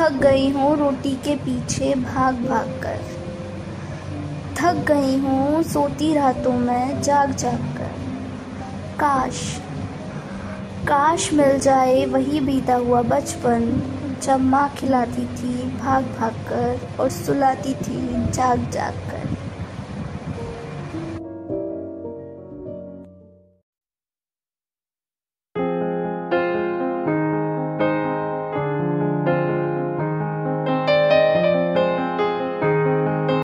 थक गई हूँ रोटी के पीछे भाग भाग कर। थक गई हूँ, सोती रातों में जाग जाग कर। काश काश मिल जाए वही बीता हुआ बचपन, जब माँ खिलाती थी भाग भाग कर और सुलाती थी जाग जाग कर।